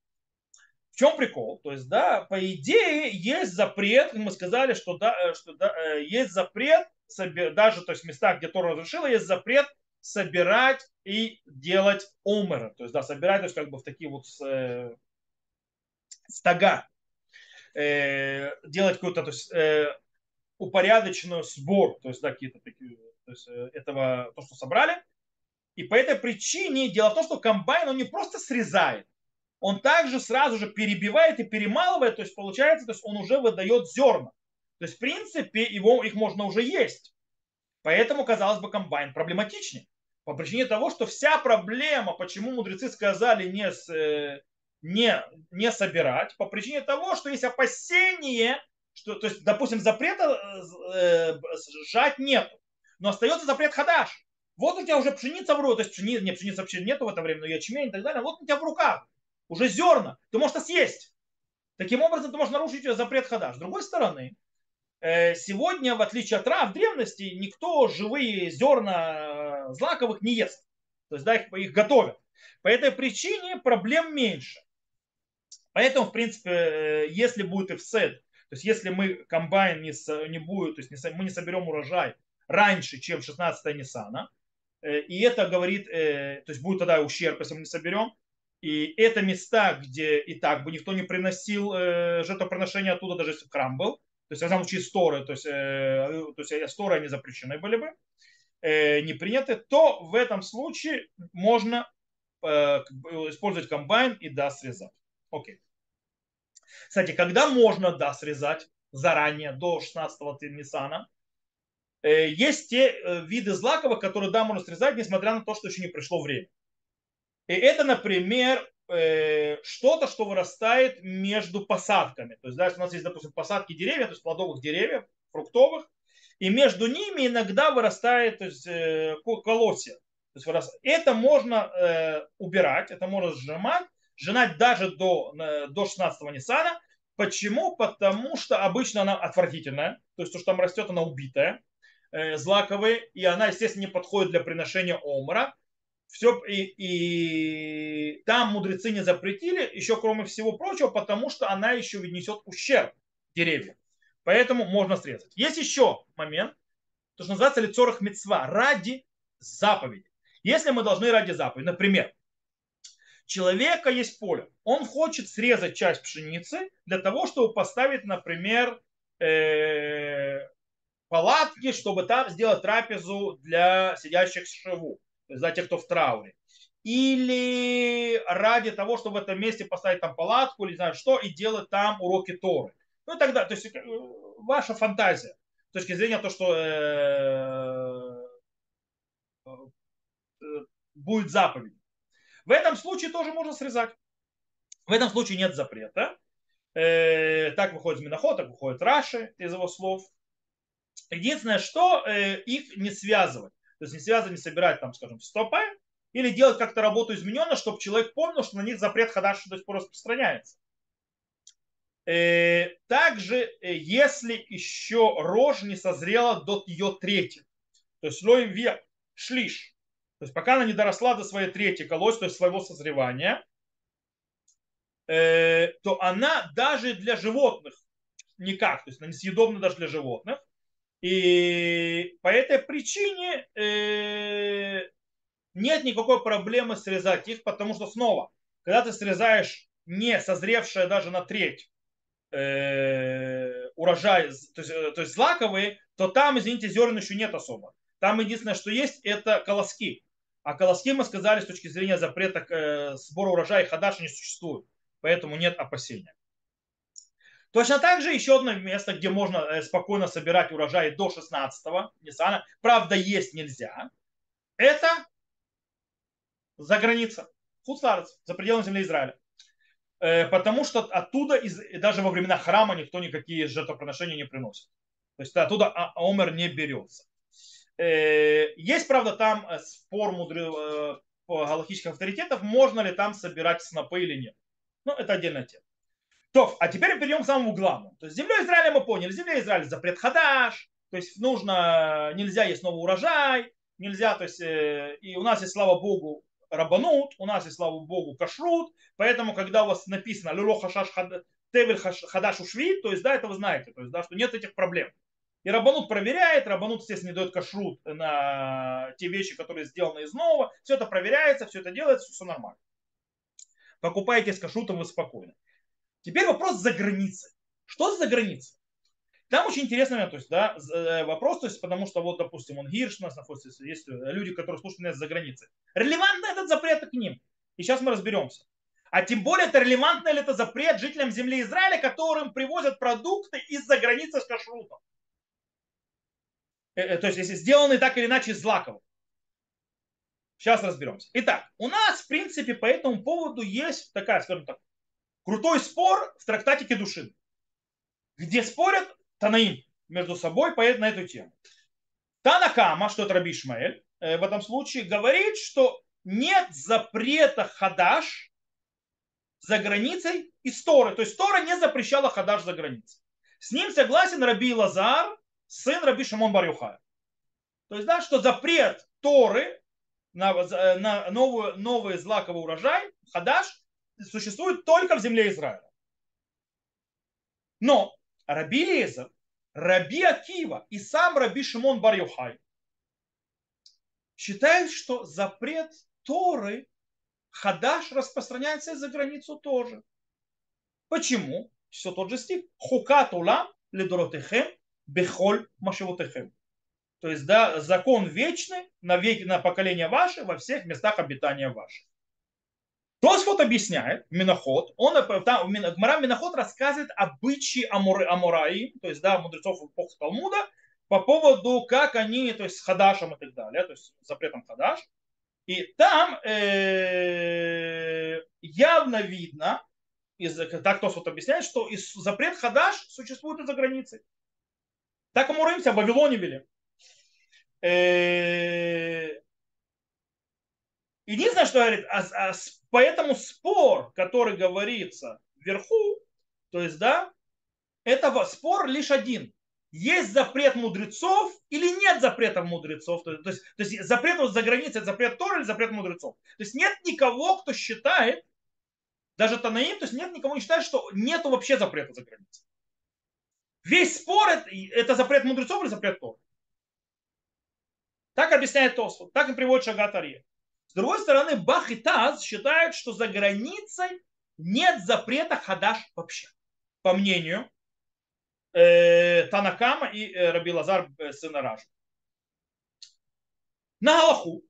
Чем прикол? То есть, да, по идее, есть запрет, мы сказали, что, да, э, что да, э, есть запрет, даже то есть в местах, где Тора разрешила, есть запрет собирать и делать омера. То есть, да, собирать, то есть, как бы в такие вот э, стога, э, делать какой-то то есть, э, упорядоченный сбор, то есть да, какие-то такие, то есть, э, этого, то, что собрали. И по этой причине дело в том, что комбайн, он не просто срезает, он также сразу же перебивает и перемалывает, то есть получается, то есть он уже выдает зерна. То есть в принципе его, их можно уже есть. Поэтому, казалось бы, комбайн проблематичнее. По причине того, что вся проблема, почему мудрецы сказали не э, не, не собирать по причине того, что есть опасение, что, то есть, допустим, запрета э, сжать нет, но остается запрет хадаш. Вот у тебя уже пшеница в руках, то есть пшеница, нет, пшеницы вообще нету в это время, но ячмень и так далее, вот у тебя в руках, уже зерна, ты можешь это съесть. Таким образом, ты можешь нарушить запрет хадаш. С другой стороны, э, сегодня, в отличие от Ра, в древности никто живые зерна злаковых не ест. То есть, да, их, их готовят. По этой причине проблем меньше. Поэтому, в принципе, э, если будет офсет, то есть если мы комбайн не, не будет, то есть не, мы не соберем урожай раньше, чем 16 Ниссана, э, и это говорит, э, то есть будет тогда ущерб, если мы не соберем, и это места, где и так бы никто не приносил жертвоприношения оттуда, даже если храм был, то есть в этом случае сторы, то есть, то есть сторы они запрещены были бы, не приняты, то в этом случае можно использовать комбайн и да, срезать. Окей. Кстати, когда можно, да, срезать заранее, до 16-го Ниссана? Э, есть те э, виды злаковых, которые, да, можно срезать, несмотря на то, что еще не пришло время. И это, например, э, что-то, что вырастает между посадками. То есть, да, у нас есть, допустим, посадки деревьев, то есть плодовых деревьев, фруктовых, и между ними иногда вырастает то есть, колосья. То есть. Это можно убирать, это можно сжимать, сжимать даже до, до 16 Ниссана. Почему? Потому что обычно она отвратительная, то есть то, что там растет, она убитая э, злаковые, и она, естественно, не подходит для приношения омра. Все, и, и там мудрецы не запретили, еще кроме всего прочего, потому что она еще несет ущерб деревьям. Поэтому можно срезать. Есть еще момент, то, что называется лицорах мецва, ради заповеди. Если мы должны ради заповеди, например, человека есть поле, он хочет срезать часть пшеницы для того, чтобы поставить, например, э, палатки, чтобы там сделать трапезу для сидящих в шиву, для тех, кто в трауре. Или ради того, чтобы в этом месте поставить там палатку, или не знаю что, и делать там уроки Торы. Ну и тогда, то есть э, ваша фантазия с точки зрения того, что э, э, будет заповедь. В этом случае тоже можно срезать. В этом случае нет запрета. Так выходит Миноход, так выходит Раши из его слов. Единственное, что их не связывать. То есть не связывать, не собирать там, скажем, в или делать как-то работу измененно, чтобы человек помнил, что на них запрет хадаш до сих пор распространяется. Э, также, э, если еще рожь не созрела до ее третьей, то есть лоем век, шлиш, то есть пока она не доросла до своей третьей колось, то есть своего созревания, э, то она даже для животных никак, то есть она несъедобна даже для животных. И по этой причине э, нет никакой проблемы срезать их, потому что снова, когда ты срезаешь не созревшее даже на треть э, урожай, то есть, э, то есть злаковые, то там, извините, зерен еще нет особо. Там единственное, что есть, это колоски. А колоски, мы сказали, с точки зрения запрета э, сбора урожая хадаш не существует. Поэтому нет опасения. Точно так же еще одно место, где можно э, спокойно собирать урожай до 16-го Ниссана, правда есть нельзя, это за граница, Хуцларец, за пределами земли Израиля. Э, потому что оттуда, даже во времена храма, никто никакие жертвоприношения не приносит. То есть оттуда а, омер не берется. Э, есть, правда, там спор мудрых галактических авторитетов, можно ли там собирать снопы или нет. Но это отдельная тема. То, а теперь перейдем к самому главному. То есть землю Израиля мы поняли. Земля Израиля запрет хадаш. То есть нужно, нельзя есть новый урожай. Нельзя, то есть, э, и у нас есть, слава Богу, рабанут, у нас есть, слава Богу, кашрут. Поэтому, когда у вас написано люло хашаш тевель хадаш ушви, то есть, да, это вы знаете, то есть, да, что нет этих проблем. И Рабанут проверяет, Рабанут, естественно, дает кашрут на те вещи, которые сделаны из нового. Все это проверяется, все это делается, все нормально. Покупаете с кашрутом, вы спокойно. Теперь вопрос за границей. Что за граница? Там очень интересный момент, то есть, да, э, вопрос, то есть, потому что вот, допустим, он Гирш у нас находится, есть люди, которые слушают меня за границей. Релевантно этот запрет к ним? И сейчас мы разберемся. А тем более, это релевантно ли это запрет жителям земли Израиля, которым привозят продукты из-за границы с кашрутом? Э, э, то есть, если сделаны так или иначе из злаковых. Сейчас разберемся. Итак, у нас, в принципе, по этому поводу есть такая, скажем так, крутой спор в трактатике Душин, где спорят Танаим между собой на эту тему. Танакама, что это Раби Ишмаэль, э, в этом случае говорит, что нет запрета хадаш за границей из Торы. То есть Тора не запрещала хадаш за границей. С ним согласен Раби Лазар, сын Раби Шамон Барюхая. То есть, да, что запрет Торы на, на новую, новый злаковый урожай, хадаш, существует только в земле Израиля. Но Раби Лезер, Раби Акива и сам Раби Шимон бар считают, что запрет Торы Хадаш распространяется и за границу тоже. Почему? Все тот же стих. Хукат улам ледоротехем бехоль машевотехем. То есть, да, закон вечный на, веки, на поколение ваше во всех местах обитания ваших. Тосфот объясняет, Миноход, он, там, Гмара Миноход рассказывает обычаи Амур, Амураи, то есть, да, мудрецов эпохи Талмуда, по поводу, как они, то есть с хадашем и так далее, то есть запретом хадаш. И там э, явно видно, из, так Тосфот объясняет, что из, запрет хадаш существует и за границей. Так рымся, в Вавилоне вели. Э, единственное, что говорит, а, а, поэтому спор, который говорится вверху, то есть, да, это спор лишь один. Есть запрет мудрецов или нет запрета мудрецов? То есть, то есть запрет за границей, запрет Тора или запрет мудрецов? То есть нет никого, кто считает, даже Танаим, то есть нет никого, не считает, что нет вообще запрета за границей. Весь спор это, это запрет мудрецов или запрет Тора. Так объясняет Тосфот, так и приводит Шагат Ария. С другой стороны, Бах и Таз считают, что за границей нет запрета хадаш вообще. По мнению э, Танакама и э, Раби Лазар э, сына Ража. На Галаху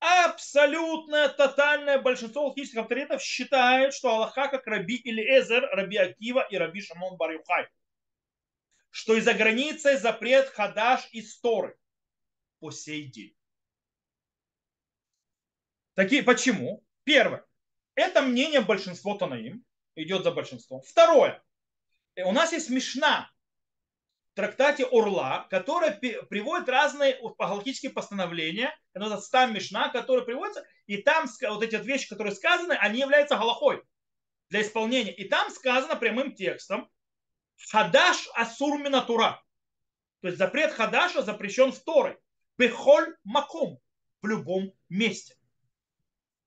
абсолютное, тотальное большинство логических авторитетов считает, что Аллаха как Раби или Эзер, Раби Акива и Раби Шамон Барюхай. Что из-за границы запрет хадаш и сторы по сей день. Такие, почему? Первое. Это мнение большинства Танаим. Идет за большинством. Второе. У нас есть Мишна в трактате Орла, которая приводит разные галактические постановления. Это называется там Мишна, которые приводятся. И там вот эти вещи, которые сказаны, они являются галахой для исполнения. И там сказано прямым текстом Хадаш Асур Минатура. То есть запрет Хадаша запрещен в Торы. Бехоль маком. В любом месте.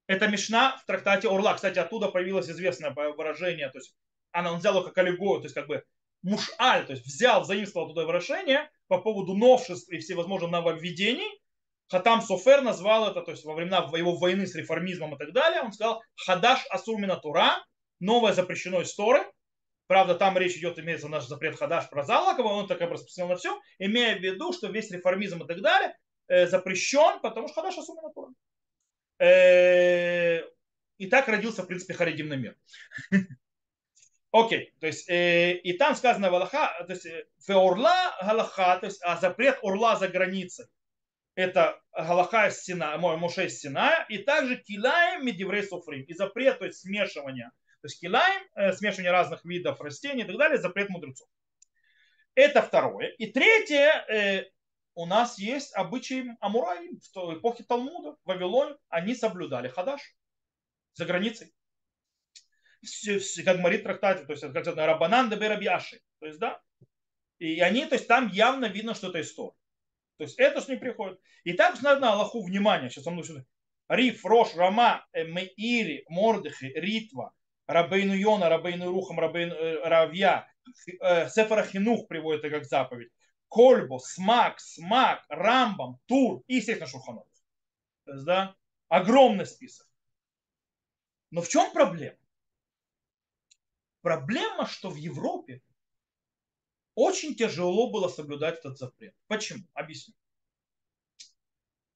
Это Мишна в трактате Орла. Кстати, оттуда появилось известное выражение. То есть она, он взял его как аллегорию, то есть как бы мушаль, то есть взял, заимствовал туда выражение по поводу новшеств и всевозможных нововведений. Хатам Софер назвал это, то есть во времена его войны с реформизмом и так далее, он сказал Хадаш Асурмина Тура, новое запрещено из Торы. Правда, там речь идет, имеется наш запрет Хадаш про Залакова, он так распространил на все, имея в виду, что весь реформизм и так далее э, запрещен, потому что Хадаш Асурмина Тура. Э, и так родился, в принципе, харидимный мир. Окей, то есть, э, и там сказано в Аллаха, то есть, э, феорла галаха, то есть, а запрет орла за границей, это галаха из Сина, Моше из Синая, и также килаем медиврей суфрим, и запрет, то есть, смешивания, то есть, килаем, э, смешивание разных видов растений и так далее, запрет мудрецов. Это второе. И третье, э, у нас есть обычай Амураи в эпохе Талмуда, в Вавилоне, они соблюдали хадаш за границей. Как говорит трактате, то есть как Рабанан де Берабьяши. То есть, да. И они, то есть там явно видно, что это история. То есть это ж не приходит. И так надо на Аллаху внимание. Сейчас он сюда. Риф, Рош, Рама, э, Меири, Мордыхи, Ритва, Рабейну Йона, Рабейну Рухам, Рабейну э, Равья, э, Сефара Хинух приводит это как заповедь. Кольбо, Смак, Смак, Рамбам, Тур и, естественно, Шуханов. То есть, да, огромный список. Но в чем проблема? Проблема, что в Европе очень тяжело было соблюдать этот запрет. Почему? Объясню.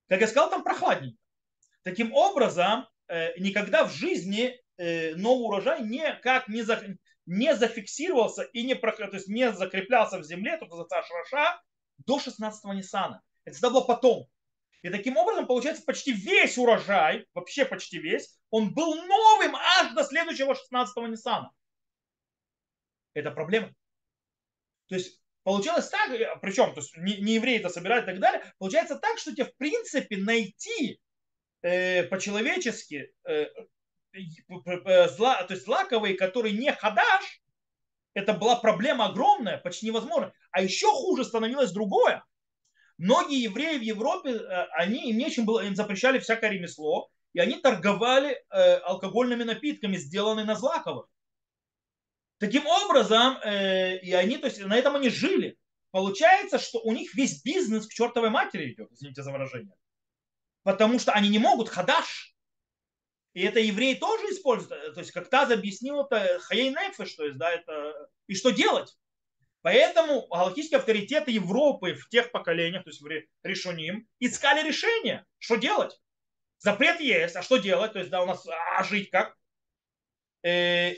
Как я сказал, там прохладненько. Таким образом, э, никогда в жизни э, новый урожай никак не, не зафиксировался и не, то есть не закреплялся в земле, тут называется Ашраша, до 16-го Ниссана. Это всегда было потом. И таким образом, получается, почти весь урожай, вообще почти весь, он был новым аж до следующего 16-го Ниссана. Это проблема. То есть получилось так, э, причем то есть не, не евреи это собирают и так далее, получается так, что тебе в принципе найти э, по-человечески э, то есть лаковые, которые не хадаш, это была проблема огромная, почти невозможно. А еще хуже становилось другое. Многие евреи в Европе, э, они, им нечем было, им запрещали всякое ремесло, и они торговали э, алкогольными напитками, сделанными на злаковых. Таким образом, э, и они, то есть на этом они жили. Получается, что у них весь бизнес к чертовой матери идет, извините за выражение. Потому что они не могут хадаш, и это евреи тоже используют. Э, то есть, как Таз объяснил, это хаей нефеш, то есть, да, это... И что делать? Поэтому галактические авторитеты Европы в тех поколениях, то есть в Решуним, искали решение. Что делать? Запрет есть, а что делать? То есть, да, у нас, а жить как? Э,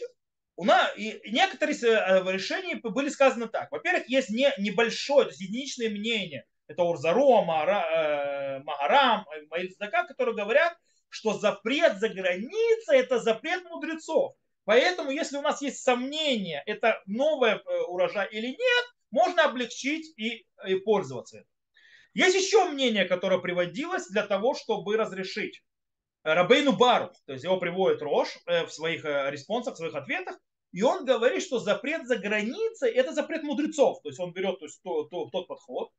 у нас, и некоторые э, решения были сказаны так. Во-первых, есть не, небольшое, то есть единичное мнение. Это Урзаро, Магарам, Маиль Зака, которые говорят, что запрет за границей – это запрет мудрецов. Поэтому, если у нас есть сомнения, это новый урожай или нет, можно облегчить и, и пользоваться этим. Есть еще мнение, которое приводилось для того, чтобы разрешить Рабейну Бару, то есть его приводит Рош э, в своих э, респонсах, в своих ответах, и он говорит, что запрет за границей – это запрет мудрецов. То есть он берет то есть, то, то, тот подход.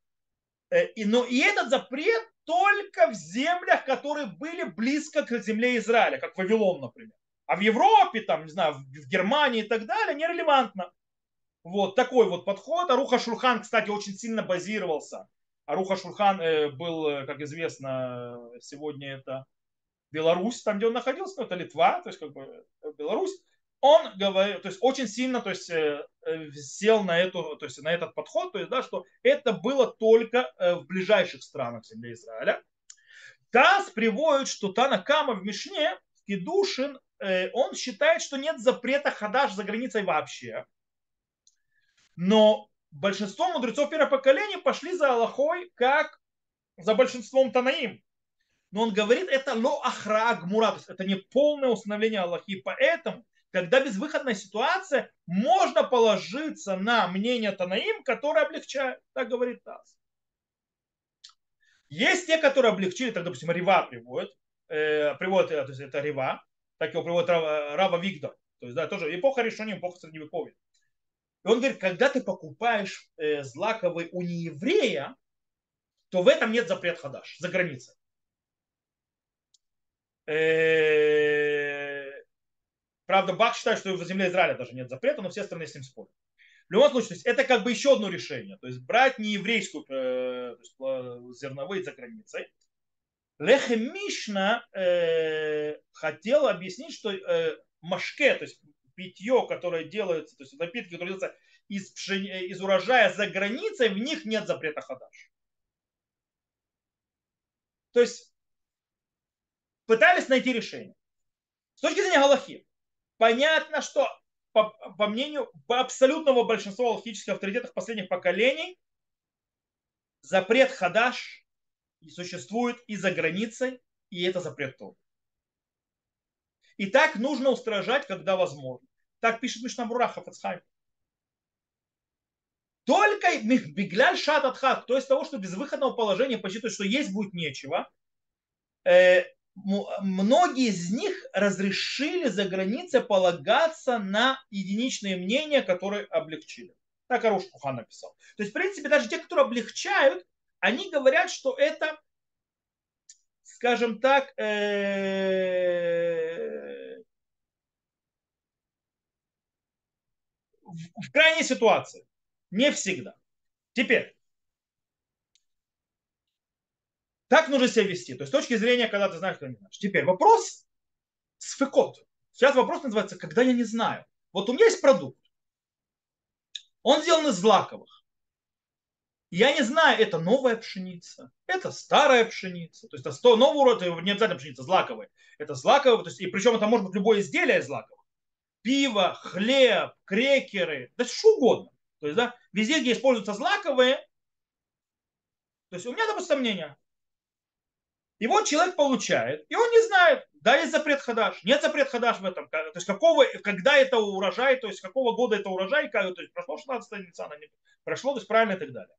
Э, и, но и этот запрет только в землях, которые были близко к земле Израиля, как Вавилон, например. А в Европе, там, не знаю, в Германии и так далее, нерелевантно. Вот такой вот подход. Аруха Шурхан, кстати, очень сильно базировался. Аруха Шурхан э, был, э, как известно, сегодня это Беларусь, там, где он находился, ну, это Литва, то есть как бы Беларусь. Он говорил, то есть очень сильно, то есть сел на эту, то есть на этот подход, то есть да, что это было только в ближайших странах земли Израиля. Тас приводит, что Танакама в Мишне, в Кедушин, он считает, что нет запрета хадаш за границей вообще. Но большинство мудрецов первого поколения пошли за Аллахой, как за большинством Танаим. Но он говорит, это ло ахра гмура, то есть это не полное установление Аллахи. Поэтому, когда безвыходная ситуация, можно положиться на мнение Танаим, которое облегчает. Так говорит Таз. Есть те, которые облегчили, так, допустим, Рива приводит, э, приводит э, то есть это Рива, так его приводит Рава, Рава Вигдор. То есть, да, тоже эпоха решения, эпоха средневековья. И он говорит, когда ты покупаешь э, злаковый у нееврея, то в этом нет запрет хадаш за границей. Э, правда, Бах считает, что в земле Израиля даже нет запрета, но все страны с ним спорят. В любом случае, это как бы еще одно решение. То есть брать не еврейскую э, есть, зерновые за границей. Лехем Мишна э, хотел объяснить, что э, машке, то есть питье, которое делается, то есть напитки, которые делаются из, пшени, из урожая за границей, в них нет запрета хадаш. То есть пытались найти решение. С точки зрения Галахи, понятно, что по, по мнению по абсолютного большинства галахических авторитетов последних поколений, запрет хадаш существует и за границей, и это запрет тоже. И так нужно устражать, когда возможно. Так пишет Мишнабура Хафацхайм. Только Бигляль Шататхат, то есть того, что без выходного положения посчитывают, что есть будет нечего, э, многие из них разрешили за границей полагаться на единичные мнения, которые облегчили. Так Аруш Кухан написал. То есть, в принципе, даже те, которые облегчают, они говорят, что это, скажем так, э, в крайней ситуации. Не всегда. Теперь, так нужно себя вести. То есть с точки зрения, когда ты знаешь, когда не знаешь. Теперь вопрос с фекот. Сейчас вопрос называется, когда я не знаю. Вот у меня есть продукт. Он сделан из злаковых. Я не знаю, это новая пшеница, это старая пшеница. То есть это 100, новый урод, не обязательно пшеница, злаковая. Это злаковая, то есть, и причем это может быть любое изделие из злаковых пиво, хлеб, крекеры, да что угодно. То есть, да, везде, где используются злаковые, то есть у меня, допустим, сомнения. И вот человек получает, и он не знает, да, есть запрет хадаш, нет запрет хадаш в этом. То есть какого, когда это урожай, то есть какого года это урожай, как, то есть прошло 16 Ницана, не прошло, то есть правильно и так далее.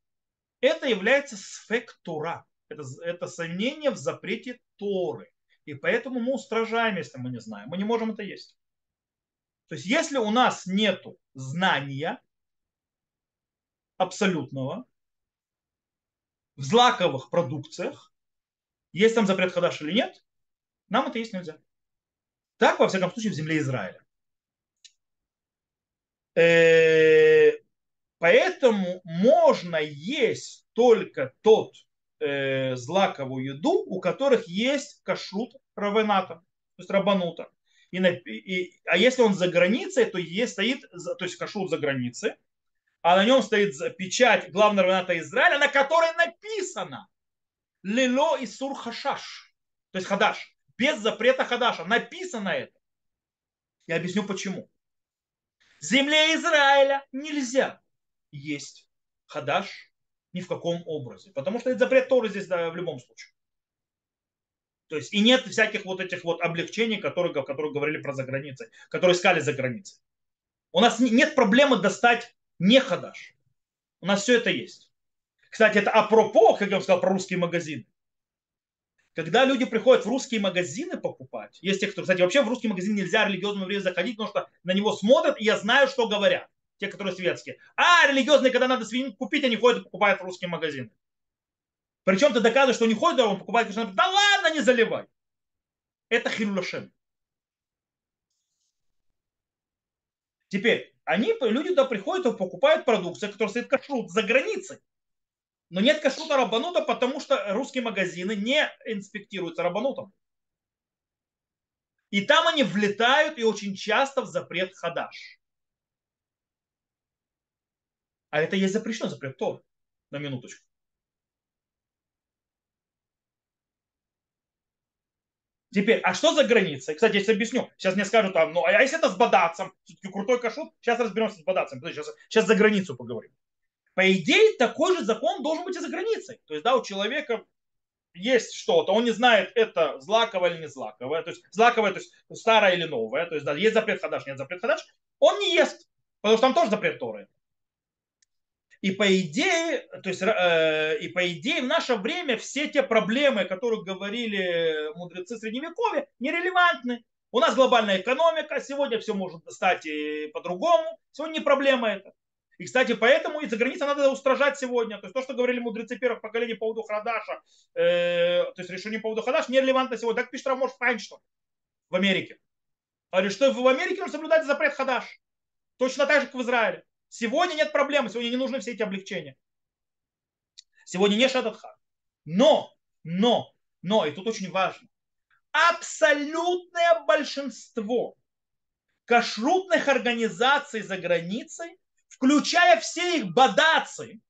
Это является сфектура. Это, это сомнение в запрете Торы. И поэтому мы устражаем, если мы не знаем. Мы не можем это есть. То есть если у нас нет знания абсолютного в злаковых продукциях, есть там запрет хадаш или нет, нам это есть нельзя. Так, во всяком случае, в земле Израиля. Э, поэтому можно есть только тот э, злаковую еду, у которых есть кашрут равената, то есть рабанута. И, и, а если он за границей, то есть стоит, то есть кашут за границей, а на нем стоит печать главного равната Израиля, на которой написано Лило и Сур Хашаш, то есть Хадаш, без запрета Хадаша. Написано это. Я объясню почему. Земле Израиля нельзя есть хадаш ни в каком образе, потому что это запрет Торы здесь да, в любом случае. То есть и нет всяких вот этих вот облегчений, которые, которые говорили про заграницей, которые искали за границей. У нас нет проблемы достать не хадаш. У нас все это есть. Кстати, это апропо, как я вам сказал, про русские магазины. Когда люди приходят в русские магазины покупать, есть те, кто, кстати, вообще в русский магазин нельзя религиозному еврею заходить, потому что на него смотрят, и я знаю, что говорят. Те, которые светские. А религиозные, когда надо свинину купить, они ходят и покупают в русские магазины. Причем ты доказываешь, что не ходит, а он покупает, говорит, да ладно, не заливай. Это хилюлашем. Теперь, они, люди туда приходят и покупают продукцию, которая стоит кашрут за границей. Но нет кашрута рабанута, потому что русские магазины не инспектируются рабанутом. И там они влетают и очень часто в запрет хадаш. А это есть запрещено, запрет Тор. На минуточку. Теперь, а что за границей? Кстати, я объясню. Сейчас мне скажут, а, ну, а если это с бадацем? Все-таки крутой кашут. Сейчас разберемся с бадацем. Подожди, сейчас, сейчас за границу поговорим. По идее, такой же закон должен быть и за границей. То есть, да, у человека есть что-то, он не знает, это злаковое или не злаковое, то есть злаковое, то есть старое или новое, то есть да, есть запрет хадаш, нет запрет хадаш, он не ест, потому что там тоже запрет Торы. И по идее, то есть, э, и по идее в наше время все те проблемы, о которых говорили мудрецы Средневековья, нерелевантны. У нас глобальная экономика, сегодня все может стать и по-другому, сегодня не проблема это. И, кстати, поэтому из-за границы надо устражать сегодня. То есть то, что говорили мудрецы первых поколений по поводу Хадаша, э, то есть решение по поводу Хадаша, нерелевантно сегодня. Так пишет Рамош Файнштейн в Америке. Говорит, что в Америке нужно соблюдать запрет Хадаш. Точно так же, как в Израиле. Сегодня нет проблемы, сегодня не нужны все эти облегчения. Сегодня не шадатха. Но, но, но, и тут очень важно, абсолютное большинство кашрутных организаций за границей, включая все их бадацы,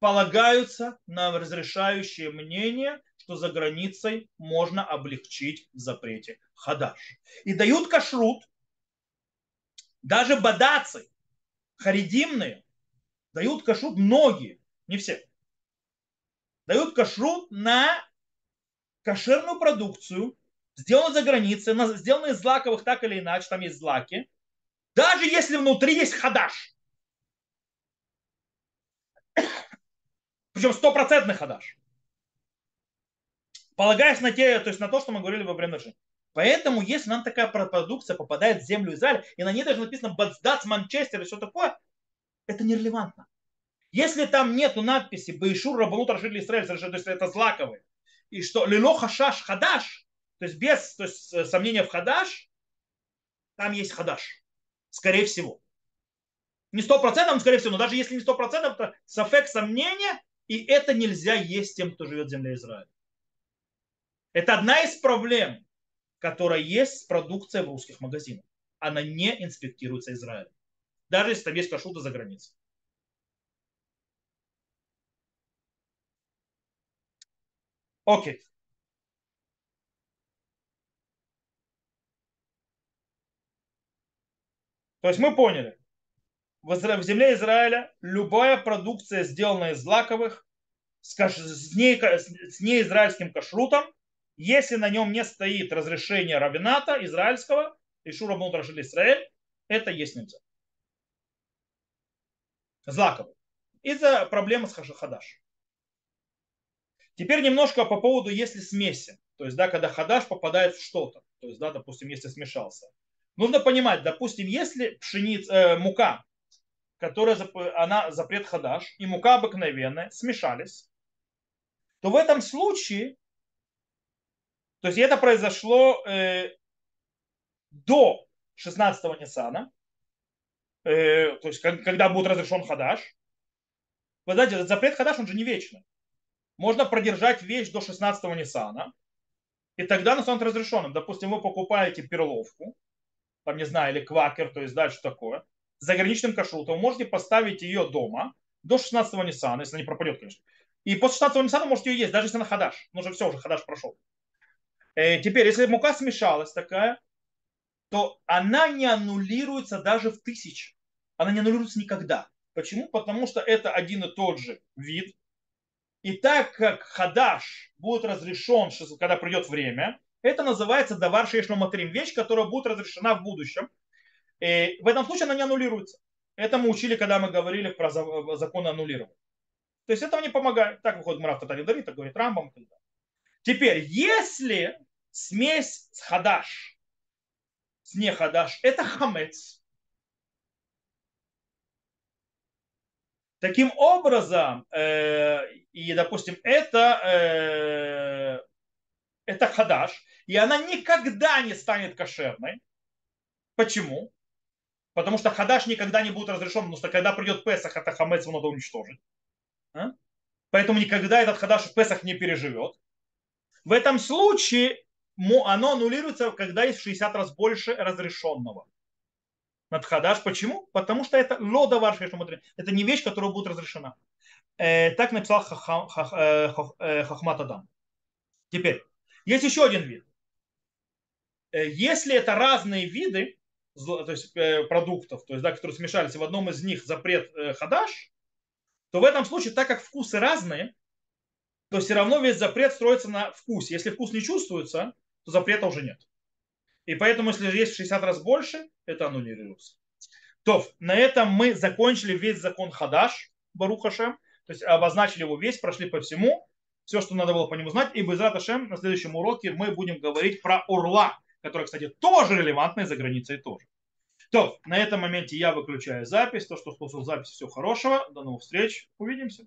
полагаются на разрешающее мнение, что за границей можно облегчить в запрете хадаш. И дают кашрут даже бадацы, харидимные дают кашрут многие, не все, дают кашрут на кошерную продукцию, сделанную за границей, сделанную из злаковых так или иначе, там есть злаки, даже если внутри есть хадаш. Причем стопроцентный хадаш. Полагаясь на, те, то есть на то, что мы говорили во время жизни. Поэтому, если нам такая продукция попадает в землю Израиля, и на ней даже написано Бацдац Манчестер и все такое, это нерелевантно. Если там нету надписи Бейшур Рабанут Рашид Израиль, то есть это злаковые, и что Лило Хашаш Хадаш, то есть без то есть, э, сомнения в Хадаш, там есть Хадаш. Скорее всего. Не сто процентов, скорее всего, но даже если не сто процентов, то сафек сомнения, и это нельзя есть тем, кто живет в земле Израиля. Это одна из проблем которая есть с продукцией в русских магазинах. Она не инспектируется Израилем. Даже если там есть кашута за границей. Окей. То есть мы поняли, в земле Израиля любая продукция, сделанная из злаковых, с, не, с неизраильским кашрутом, если на нем не стоит разрешение равината израильского, и Шура Мудрашиль Израиль, это есть нельзя. Злаковый. Из-за проблемы с хадаш. Теперь немножко по поводу, если смеси. То есть, да, когда хадаш попадает в что-то. То есть, да, допустим, если смешался. Нужно понимать, допустим, если пшеница, э, мука, которая она запрет хадаш, и мука обыкновенная смешались, то в этом случае то есть это произошло э, до 16-го Ниссана, э, то есть когда будет разрешен хадаш. Вы знаете, запрет хадаш, он же не вечный. Можно продержать вещь до 16-го Ниссана, и тогда она станет разрешенным. Допустим, вы покупаете перловку, там, не знаю, или квакер, то есть дальше такое, заграничным кашрутом, вы можете поставить ее дома до 16-го Ниссана, если она не пропадет, конечно. И после 16-го Ниссана можете ее есть, даже если она хадаш. Ну, уже все, уже хадаш прошел. Э, теперь, если мука смешалась такая, то она не аннулируется даже в тысяч. Она не аннулируется никогда. Почему? Потому что это один и тот же вид. И так как хадаш будет разрешен, когда придет время, это называется давар шейшну матрим, вещь, которая будет разрешена в будущем. И в этом случае она не аннулируется. Это мы учили, когда мы говорили про закон аннулирования. То есть этого не помогает. Так выходит Мурав Татаридари, так говорит Рамбам. Теперь, если смесь с хадаш, с не хадаш, это хамец. Таким образом, э, и, допустим, это, э, это хадаш, и она никогда не станет кошерной. Почему? Потому что хадаш никогда не будет разрешен, потому что когда придет Песах, это хамец надо уничтожить. А? Поэтому никогда этот хадаш в Песах не переживет. В этом случае оно аннулируется, когда есть в 60 раз больше разрешенного. Над хадаш. Почему? Потому что это лодовар Это не вещь, которая будет разрешена. Э, так написал э, э, Хахмат Адам. Теперь, есть еще один вид. Э, если это разные виды, то есть э, продуктов, то есть, да, которые смешались, и в одном из них запрет э, хадаш, то в этом случае, так как вкусы разные, то все равно весь запрет строится на вкусе. Если вкус не чувствуется, то запрета уже нет. И поэтому, если есть в 60 раз больше, это аннулируется. То, на этом мы закончили весь закон Хадаш, Барухашем, то есть обозначили его весь, прошли по всему, все, что надо было по нему знать. И без Раташем на следующем уроке мы будем говорить про орла, который, кстати, тоже релевантный за границей тоже. То, на этом моменте я выключаю запись. То, что слушал запись, всего хорошего. До новых встреч. Увидимся.